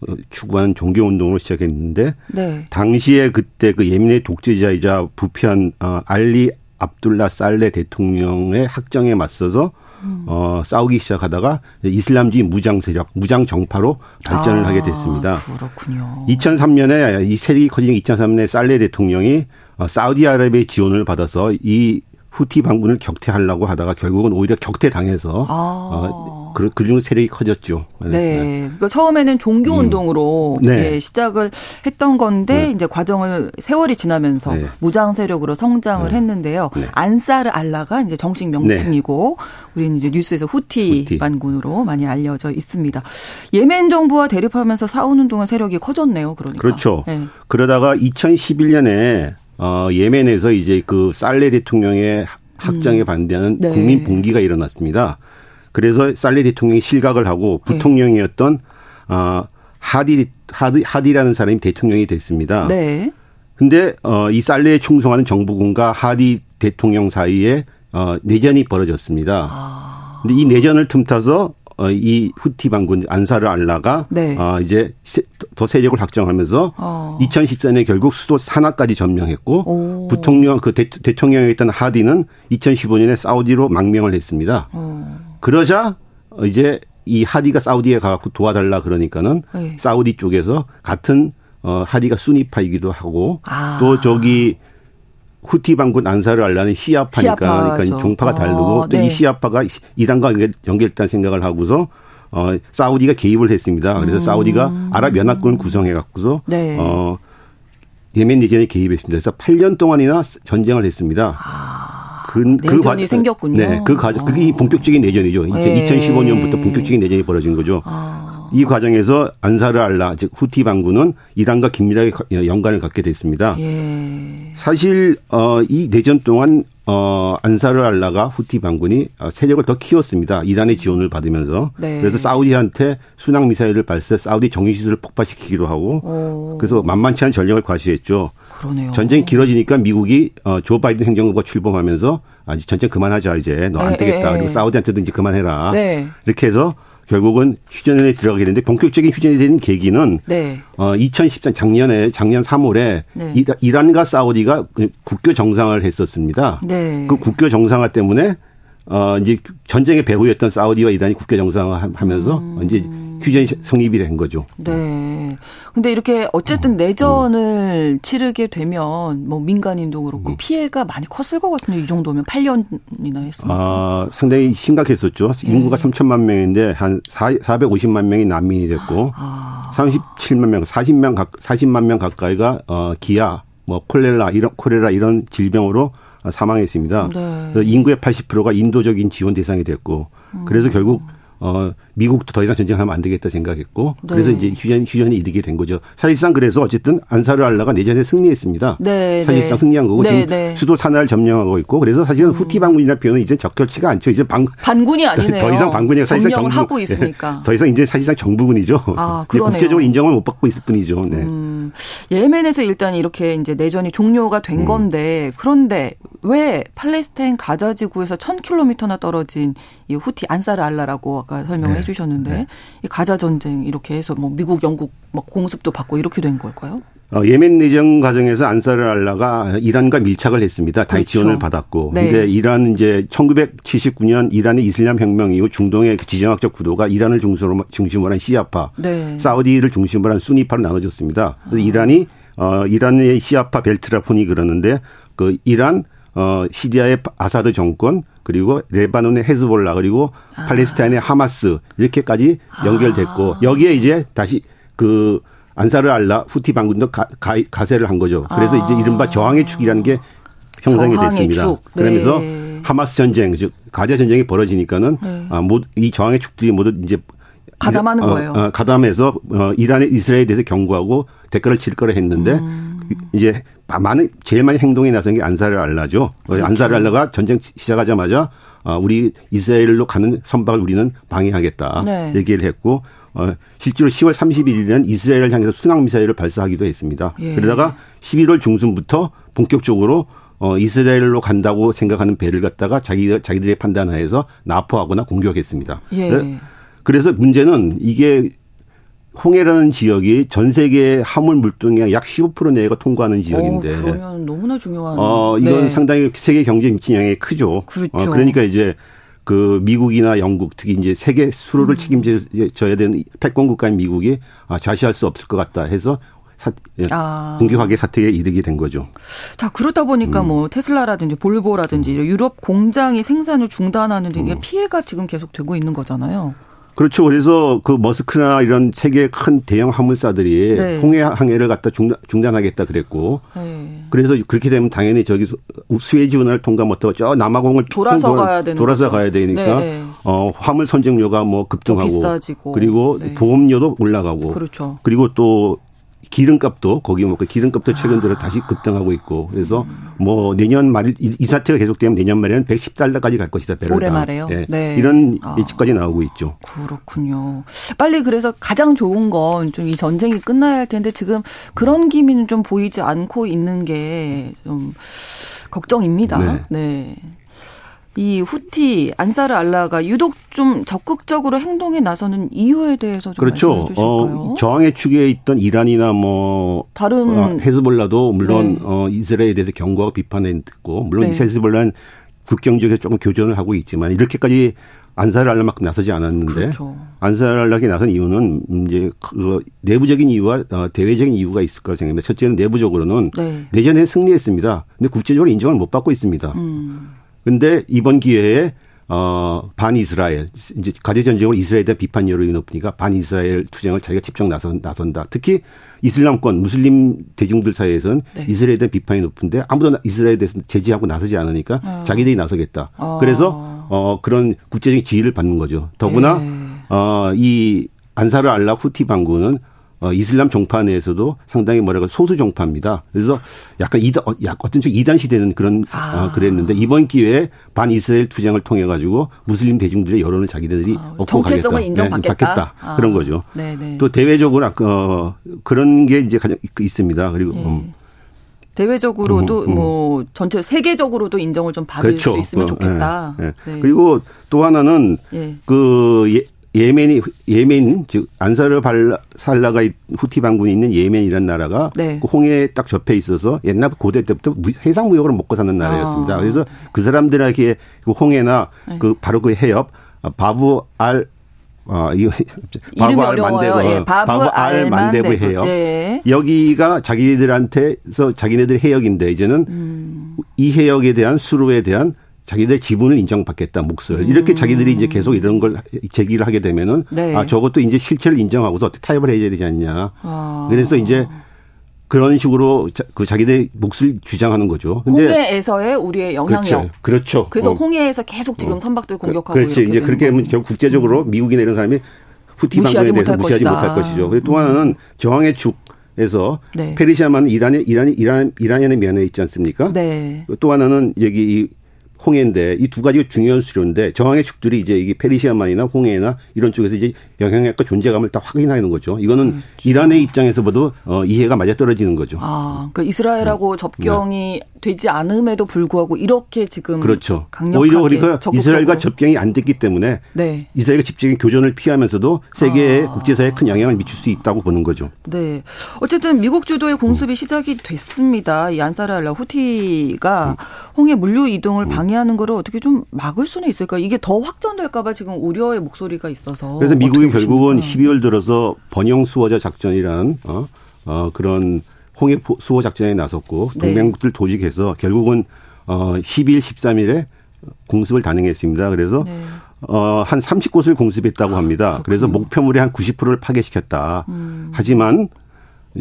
어, 추구하는 종교 운동으로 시작했는데 네. 당시에 그때 그 예멘의 독재자이자 부편 어, 알리 압둘라 살레 대통령의 학정에 맞서서 음. 어, 싸우기 시작하다가 이슬람주의 무장 세력, 무장 정파로 발전을 아, 하게 됐습니다. 그렇군요. 2003년에 이 세력이 커진 2003년에 살레 대통령이 어, 사우디아라비아의 지원을 받아서 이 후티 반군을 격퇴하려고 하다가 결국은 오히려 격퇴당해서 아. 어, 그, 그중 세력이 커졌죠. 네. 네. 그러니까 처음에는 종교 운동으로 음. 네. 예, 시작을 했던 건데 네. 이제 과정을 세월이 지나면서 네. 무장 세력으로 성장을 네. 했는데요. 네. 안사르 알라가 이제 정식 명칭이고 우리는 이제 뉴스에서 후티, 후티, 반군으로 많이 알려져 있습니다. 예멘 정부와 대립하면서 싸우는 동안 세력이 커졌네요. 그러니까. 그렇죠. 그러다가 2011년에 어, 예멘에서 이제 그 살레 대통령의 확정에 음. 반대하는 네. 국민 봉기가 일어났습니다. 그래서 살레 대통령이 실각을 하고 네. 부통령이었던 어, 하디 하디 하디라는 사람이 대통령이 됐습니다. 네. 근데 어, 이 살레에 충성하는 정부군과 하디 대통령 사이에 어, 내전이 벌어졌습니다. 아. 근데 이 내전을 틈타서 어, 이 후티 반군 안사르 알라가 네. 어, 이제 더 세력을 확정하면서 어. 2014년에 결국 수도 산하까지 점령했고 오. 부통령 그 대, 통령이었던 하디는 2015년에 사우디로 망명을 했습니다. 어. 그러자 이제 이 하디가 사우디에 가고 도와달라 그러니까는 네. 사우디 쪽에서 같은 어 하디가 순위파이기도 하고 아. 또 저기 후티 반군 안사를 알라는 시아파니까 시아파, 그러니까 종파가 어, 다르고 또이 네. 시아파가 이란과 연결됐다는 생각을 하고서 어 사우디가 개입을 했습니다. 그래서 음. 사우디가 아랍 연합군을 구성해 갖고서 네. 어 예멘 내전에 개입했습니다. 그래서 8년 동안이나 전쟁을 했습니다. 아, 그, 그 내전이 그 생겼군요. 네, 그 과정 그게 어. 본격적인 내전이죠. 네. 2015년부터 본격적인 내전이 벌어진 거죠. 아. 이 과정에서 안사르 알라 즉 후티 반군은 이란과 긴밀하게 연관을 갖게 됐습니다. 예. 사실 어이 내전 동안 어 안사르 알라가 후티 반군이 어, 세력을 더 키웠습니다. 이란의 지원을 받으면서 네. 그래서 사우디한테 순항 미사일을 발사, 사우디 정유시설을 폭파시키기도 하고 오. 그래서 만만치 않은 전력을 과시했죠. 그러네요. 전쟁이 길어지니까 미국이 어조 바이든 행정부가 출범하면서 아 전쟁 그만하자 이제 너안 네, 되겠다. 네. 그리고 사우디한테도 이제 그만해라. 네. 이렇게 해서 결국은 휴전에 들어가게 되는데 본격적인 휴전이 된 계기는 네. 어 2014년 작년에 작년 3월에 네. 이란과 사우디가 그 국교 정상을 했었습니다. 네. 그 국교 정상화 때문에 어 이제 전쟁의 배후였던 사우디와 이란이 국교 정상화하면서 음. 이제 휴전이 성립이 된 거죠. 네. 근데 이렇게 어쨌든 어, 내전을 음. 치르게 되면 뭐 민간인도 그렇고 음. 피해가 많이 컸을 것 같은데 이 정도면 8년이나 했습니다. 아, 상당히 심각했었죠. 네. 인구가 3천만 명인데 한 4, 450만 명이 난민이 됐고 아. 37만 명, 40만 각 40만 명 가까이가 어 기아, 뭐 콜레라 이런 콜레라 이런 질병으로 사망했습니다. 네. 인구의 80%가 인도적인 지원 대상이 됐고 그래서 결국 어, 미국도 더 이상 전쟁하면 안 되겠다 생각했고 네. 그래서 이제 휴전, 휴전이 이르게 된 거죠. 사실상 그래서 어쨌든 안사르 알라가 내전에 승리했습니다. 네, 사실상 네. 승리한 거고 네, 지금 네. 수도 사나를 점령하고 있고 그래서 사실은 음. 후티 반군이라는 표현은 이제 적절치가 않죠. 이제 방, 반군이 아니네요. 더 이상 반군이 사실상 정부 하고 있으니까. 더 이상 이제 사실상 정부군이죠. 아, 국제적으로 인정을 못 받고 있을 뿐이죠. 네. 음, 예멘에서 일단 이렇게 이제 내전이 종료가 된 음. 건데 그런데 왜 팔레스타인 가자 지구에서 1000km나 떨어진 이 후티 안사르 알라라고 아까 설명을 네. 해 주셨는데 네. 이 가자 전쟁 이렇게 해서 뭐 미국, 영국 막 공습도 받고 이렇게 된 걸까요? 어, 예멘 내전 과정에서 안사르 알라가 이란과 밀착을 했습니다. 다이 그렇죠. 지원을 받았고. 네. 근데 이란 이제 1979년 이란의 이슬람 혁명 이후 중동의 그 지정학적 구도가 이란을 중심으로, 중심으로 한 시아파, 네. 사우디를 중심으로 한 수니파로 나눠졌습니다. 그래서 아. 이란이 어 이란의 시아파 벨트라폰이 그러는데 그 이란 어 시리아의 아사드 정권 그리고 레바논의 헤즈볼라 그리고 아. 팔레스타인의 하마스 이렇게까지 연결됐고 아. 여기에 이제 다시 그 안사르 알라 후티 반군도 가, 가, 가세를 한 거죠. 그래서 아. 이제 이른바 저항의 축이라는 게 형성이 됐습니다. 축. 네. 그러면서 하마스 전쟁 즉 가자 전쟁이 벌어지니까는 네. 아, 이 저항의 축들이 모두 이제 가담하는 어, 거예요. 어, 가담해서 어, 이란의 이스라엘에 대해서 경고하고 대가를 칠 거라 했는데 음. 이제 많은 제일 많이 행동에 나선 게 안사르 알라죠. 그렇죠. 안사르 알라가 전쟁 시작하자마자 어, 우리 이스라엘로 가는 선박을 우리는 방해하겠다 네. 얘기를 했고 어, 실제로 10월 31일에는 이스라엘을 향해서 순항 미사일을 발사하기도 했습니다. 예. 그러다가 11월 중순부터 본격적으로 어, 이스라엘로 간다고 생각하는 배를 갖다가 자기 자기들의 판단하에서 납포하거나 공격했습니다. 예. 그래서 문제는 이게 홍해라는 지역이 전 세계 화물 물동량 약 15% 내외가 통과하는 지역인데. 어, 그러면 너무나 중요한. 어, 이건 네. 상당히 세계 경제 미친 영향이 크죠. 그렇죠. 어, 그러니까 이제 그 미국이나 영국 특히 이제 세계 수로를 음. 책임져야 되는 패권 국가인 미국이 아, 좌시할 수 없을 것 같다 해서 사, 예, 아. 공격하게 사태에 이르게 된 거죠. 자 그러다 보니까 음. 뭐 테슬라라든지 볼보라든지 음. 유럽 공장이 생산을 중단하는 등 음. 피해가 지금 계속 되고 있는 거잖아요. 그렇죠. 그래서 그 머스크나 이런 세계 큰 대형 화물사들이 네. 홍해 항해를 갖다 중단, 하겠다 그랬고 네. 그래서 그렇게 되면 당연히 저기 수에즈 운하를 통과 못하고 저 남아공을 돌아서 가야 되는 돌아서 거죠. 가야 되니까 네. 어 화물 선정료가 뭐 급등하고 그리고 네. 보험료도 올라가고 그렇죠. 그리고 또 기름값도 거기 뭐그 기름값도 최근 들어 다시 급등하고 있고 그래서 뭐 내년 말 이 사태가 계속되면 내년 말에는 110달러까지 갈 것이다. 배럴당. 올해 말에요. 네. 네. 이런 아. 예측까지 나오고 있죠. 그렇군요. 빨리 그래서 가장 좋은 건 좀 이 전쟁이 끝나야 할 텐데 지금 그런 기미는 좀 보이지 않고 있는 게 좀 걱정입니다. 네. 네. 이 후티 안사르 알라가 유독 좀 적극적으로 행동에 나서는 이유에 대해서 좀 그렇죠. 어, 저항의 축에 있던 이란이나 뭐 다른 어, 헤즈볼라도 물론 네. 어, 이스라엘에 대해서 경고하고 비판했고 물론 네. 헤즈볼라는 국경 지역에서 조금 교전을 하고 있지만 이렇게까지 안사르 알라만큼 나서지 않았는데 그렇죠. 안사르 알라에 나선 이유는 이제 그 내부적인 이유와 어, 대외적인 이유가 있을 거라 생각합니다. 첫째는 내부적으로는 네. 내전에 승리했습니다. 근데 국제적으로 인정을 못 받고 있습니다. 음. 근데 이번 기회에 어, 반 이스라엘, 이제 가제전쟁을 이스라엘에 대한 비판 여론이 높으니까 반 이스라엘 투쟁을 자기가 직접 나선, 나선다. 특히 이슬람권, 무슬림 대중들 사이에서는 네. 이스라엘에 대한 비판이 높은데 아무도 이스라엘에 대해서 제지하고 나서지 않으니까 어. 자기들이 나서겠다. 어. 그래서 어, 그런 국제적인 지위를 받는 거죠. 더구나 네. 어, 이 안사르 알라 후티 반군은 어, 이슬람 종파 내에서도 상당히 뭐라고 소수 종파입니다. 그래서 약간 이단, 어, 어떤 쪽 이단 시되는 그런 아. 어, 그랬는데 이번 기회에 반 이스라엘 투쟁을 통해 가지고 무슬림 대중들의 여론을 자기들이 아, 얻고 정체성을 가겠다. 인정받겠다. 네, 아. 그런 거죠. 네네. 네. 또 대외적으로 어, 그런 게 이제 가장 있습니다. 그리고 네. 음. 대외적으로도 음, 음. 뭐 전체 세계적으로도 인정을 좀 받을 그렇죠. 수 있으면 어, 좋겠다. 네, 네. 그리고 또 하나는 예. 그 예, 예멘이 예멘 즉 안사르 발살라가 후티 반군이 있는 예멘이라는 나라가 네. 그 홍해에 딱 접해 있어서 옛날 고대 때부터 해상 무역으로 먹고 사는 나라였습니다. 아. 그래서 그 사람들에게 그 홍해나 네. 그 바로 그 해협 바부 알 아, 이거 바부 알 만대부 예, 바부, 알 만대부 해역 네. 여기가 자기네들한테서 자기네들 해역인데 이제는 음. 이 해역에 대한 수로에 대한 자기들 지분을 인정받겠다 몫을 음. 이렇게 자기들이 이제 계속 이런 걸 제기를 하게 되면은 네. 아 저것도 이제 실체를 인정하고서 어떻게 타협을 해야 되지 않냐. 아. 그래서 이제 그런 식으로 자, 그 자기들 몫을 주장하는 거죠. 근데 홍해에서의 우리의 영향력. 그렇죠. 그렇죠. 그래서 어. 홍해에서 계속 지금 어. 선박들 공격하고 그렇지. 이제 그렇게 하면 결국 국제적으로 음. 미국이나 이런 사람이 후티 방송에 대해서 무시하지 못할 것이죠. 그리고 또 하나는 저항의 축 에서 네. 페르시아만 이란의 이란 이란 이란의 면에 있지 않습니까? 네. 또 하나는 여기 이 홍해인데 이 두 가지가 중요한 수료인데 저항의 축들이 이제 이게 페르시아만이나 홍해나 이런 쪽에서 이제 영향력과 존재감을 다 확인하는 거죠. 이거는 그렇죠. 이란의 입장에서 봐도 어, 이해가 맞아 떨어지는 거죠. 아, 그러니까 이스라엘하고 네. 접경이 네. 되지 않음에도 불구하고 이렇게 지금 그렇죠. 오히려 그러니까 이스라엘과 접경이 안 됐기 때문에 네. 이스라엘과 직접적인 교전을 피하면서도 세계의 아. 국제사회에 큰 영향을 미칠 수 있다고 보는 거죠. 네. 어쨌든 미국 주도의 공습이 음. 시작이 됐습니다. 이 안사랄라 후티가 음. 홍해 물류 이동을 음. 방해하는 거를 어떻게 좀 막을 수는 있을까? 이게 더 확전될까봐 지금 우려의 목소리가 있어서 그래서 미국이 결국은 12월 들어서 번영 수호자 작전이란 어, 어 그런 홍해 수호 작전에 나섰고 네. 동맹국들 조직해서 결국은 어 12일 13일에 공습을 단행했습니다. 그래서 네. 어한 30곳을 공습했다고 합니다. 아, 그래서 목표물의 한 90%를 파괴시켰다. 음. 하지만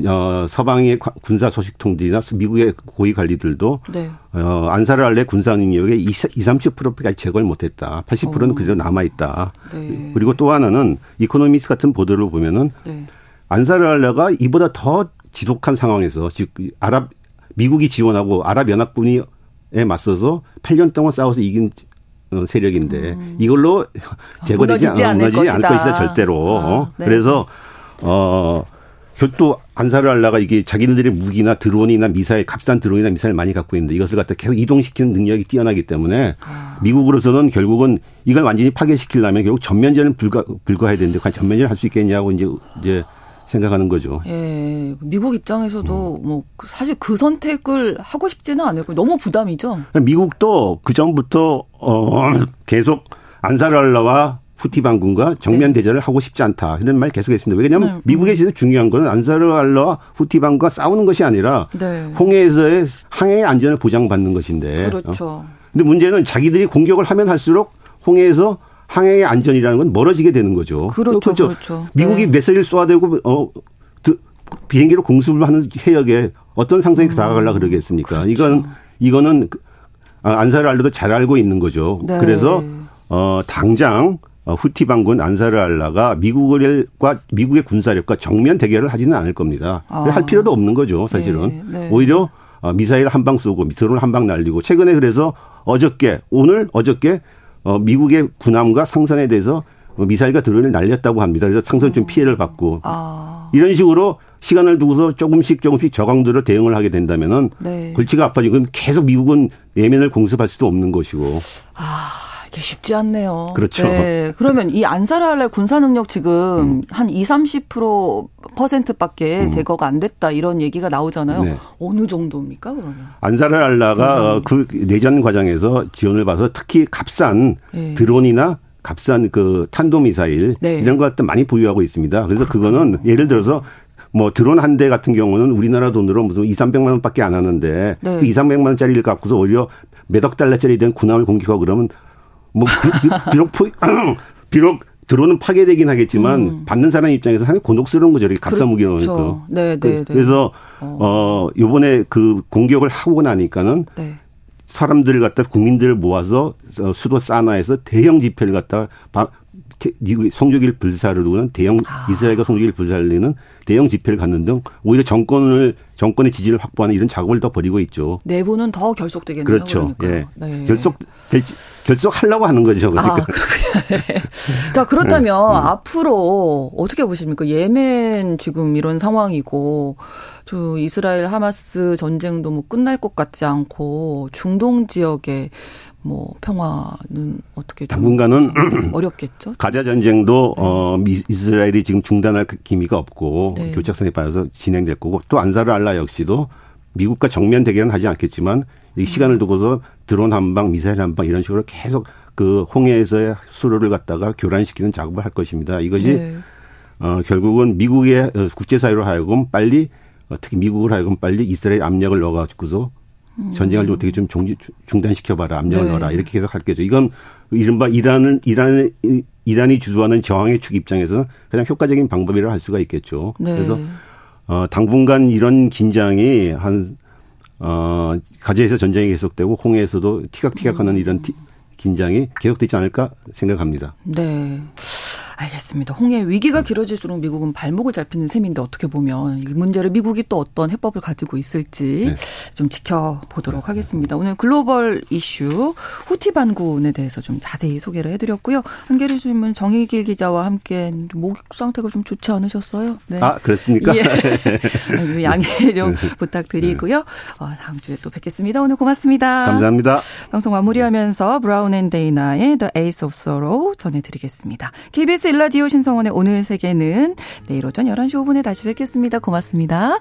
어, 서방의 군사 소식통들이나 미국의 고위 관리들도 네. 어, 안사르 알레 군사 능력의 20, 30%까지 제거를 못했다. 80%는 어. 그대로 남아 있다. 네. 그리고 또 하나는 이코노미스 같은 보도를 보면은 네. 안사르 알레가 이보다 더 지독한 상황에서 즉 아랍 미국이 지원하고 아랍 연합군이 에 맞서서 8년 동안 싸워서 이긴 어, 세력인데 음. 이걸로 제거되지 않을, 것이다. 것이다 절대로. 아, 네. 그래서 어. 또 안사르 알라가 이게 자기네들의 무기나 드론이나 미사일 값싼 드론이나 미사일 많이 갖고 있는데 이것을 갖다 계속 이동시키는 능력이 뛰어나기 때문에 아. 미국으로서는 결국은 이걸 완전히 파괴시키려면 결국 전면전을 불가 불가해야 되는데 과연 전면전을 할 수 있겠냐고 이제 이제 생각하는 거죠. 예. 미국 입장에서도 음. 뭐 사실 그 선택을 하고 싶지는 않을 거예요. 너무 부담이죠. 미국도 그 전부터 어 계속 안사르 알라와 후티 반군과 정면 네. 대전을 하고 싶지 않다 이런 말 계속했습니다. 왜냐하면 네. 미국에 있어서 중요한 거는 안사르 알라와 후티 반군과 싸우는 것이 아니라 네. 홍해에서의 항해의 안전을 보장받는 것인데. 그렇죠. 어. 근데 문제는 자기들이 공격을 하면 할수록 홍해에서 항해의 안전이라는 건 멀어지게 되는 거죠. 그렇죠. 그렇죠. 그렇죠. 미국이 네. 메시지를 쏘아대고 어 비행기로 공습을 하는 해역에 어떤 상상이 음. 다가가려 그러겠습니까? 그렇죠. 이건 이거는 그, 아, 안사르 알라도 잘 알고 있는 거죠. 네. 그래서 어 당장 어, 후티 반군 안사르 알라가 미국과 미국의 군사력과 정면 대결을 하지는 않을 겁니다. 아. 할 필요도 없는 거죠, 사실은. 네, 네. 오히려 어, 미사일 한 방 쏘고 미사일 한방 날리고 최근에 그래서 어저께 오늘 어저께 어, 미국의 군함과 상선에 대해서 미사일과 드론을 날렸다고 합니다. 그래서 상선 좀 피해를 받고 아. 이런 식으로 시간을 두고서 조금씩 조금씩 저강도로 대응을 하게 된다면은 네. 골치가 아파지고 계속 미국은 내면을 공습할 수도 없는 것이고. 아. 이게 쉽지 않네요. 그렇죠. 네. 그러면 이 안사랄의 군사 능력 지금 음. 한 2, 30% 퍼센트밖에 음. 제거가 안 됐다 이런 얘기가 나오잖아요. 네. 어느 정도입니까 그러면? 안사랄 알라가 그 내전 과정에서 지원을 봐서 특히 값싼 네. 드론이나 값싼 그 탄도미사일 네. 이런 것들 많이 보유하고 있습니다. 그래서 그거는 예를 들어서 뭐 드론 한 대 같은 경우는 우리나라 돈으로 무슨 2, 300만 원밖에 안 하는데 네. 그 2, 300만 원짜리를 갖고서 오히려 몇억 달러짜리 된 군함을 공격하고 그러면 뭐 비록 포, 비록 드론은 파괴되긴 하겠지만 음. 받는 사람 입장에서 상당히 곤혹스러운 거죠. 이렇게 값싼 무기 넣으니까. 네, 네, 네. 그래서 어. 어 요번에 그 공격을 하고 나니까는 네. 사람들을 갖다 국민들을 모아서 수도 사나에서 대형 집회를 갖다 송조기를 불사르는 대형 아. 이스라엘과 송조기를 불사르는 대형 집회를 갖는 등 오히려 정권을 정권의 지지를 확보하는 이런 작업을 더 벌이고 있죠. 내부는 더 결속되겠네요. 그렇죠. 예. 네. 결속 결속하려고 하는 거죠. 그러니까. 아, 자 그렇다면 네. 음. 앞으로 어떻게 보십니까? 예멘 지금 이런 상황이고 저 이스라엘 하마스 전쟁도 뭐 끝날 것 같지 않고 중동 지역에 뭐 평화는 어떻게 당분간은 어렵겠죠. 가자 전쟁도 네. 어 이스라엘이 지금 중단할 기미가 없고 네. 교착선에 빠져서 진행될 거고 또 안사르 알라 역시도 미국과 정면 대결은 하지 않겠지만 이 시간을 두고서 드론 한 방, 미사일 한 방 이런 식으로 계속 그 홍해에서의 수로를 갖다가 교란시키는 작업을 할 것입니다. 이것이 네. 어 결국은 미국의 어, 국제사회로 하여금 빨리 어, 특히 미국을 하여금 빨리 이스라엘 압력을 넣어가지고서 전쟁을 좀 어떻게 좀 중단시켜봐라, 압력을 네. 넣어라, 이렇게 계속 할 거죠. 이건 이른바 이란은, 이란은, 이란이 주도하는 저항의 축 입장에서는 가장 효과적인 방법이라 할 수가 있겠죠. 네. 그래서, 어, 당분간 이런 긴장이 한, 어, 가재에서 전쟁이 계속되고 홍해에서도 티격티격하는 음. 이런 티, 긴장이 계속되지 않을까 생각합니다. 네. 알겠습니다. 홍해 위기가 길어질수록 미국은 발목을 잡히는 셈인데 어떻게 보면 이 문제를 미국이 또 어떤 해법을 가지고 있을지 네. 좀 지켜보도록 하겠습니다. 오늘 글로벌 이슈 후티 반군에 대해서 좀 자세히 소개를 해드렸고요. 한겨레 신문 정희길 기자와 함께 목 상태가 좀 좋지 않으셨어요? 네. 아 그렇습니까? 예. 양해 좀 부탁드리고요. 어, 다음 주에 또 뵙겠습니다. 오늘 고맙습니다. 감사합니다. 방송 마무리하면서 브라운 앤 데이나의 The Ace of Sorrow 전해드리겠습니다. KBS KBS 일라디오 신성원의 오늘 세계는 내일 오전 11시 5분에 다시 뵙겠습니다. 고맙습니다.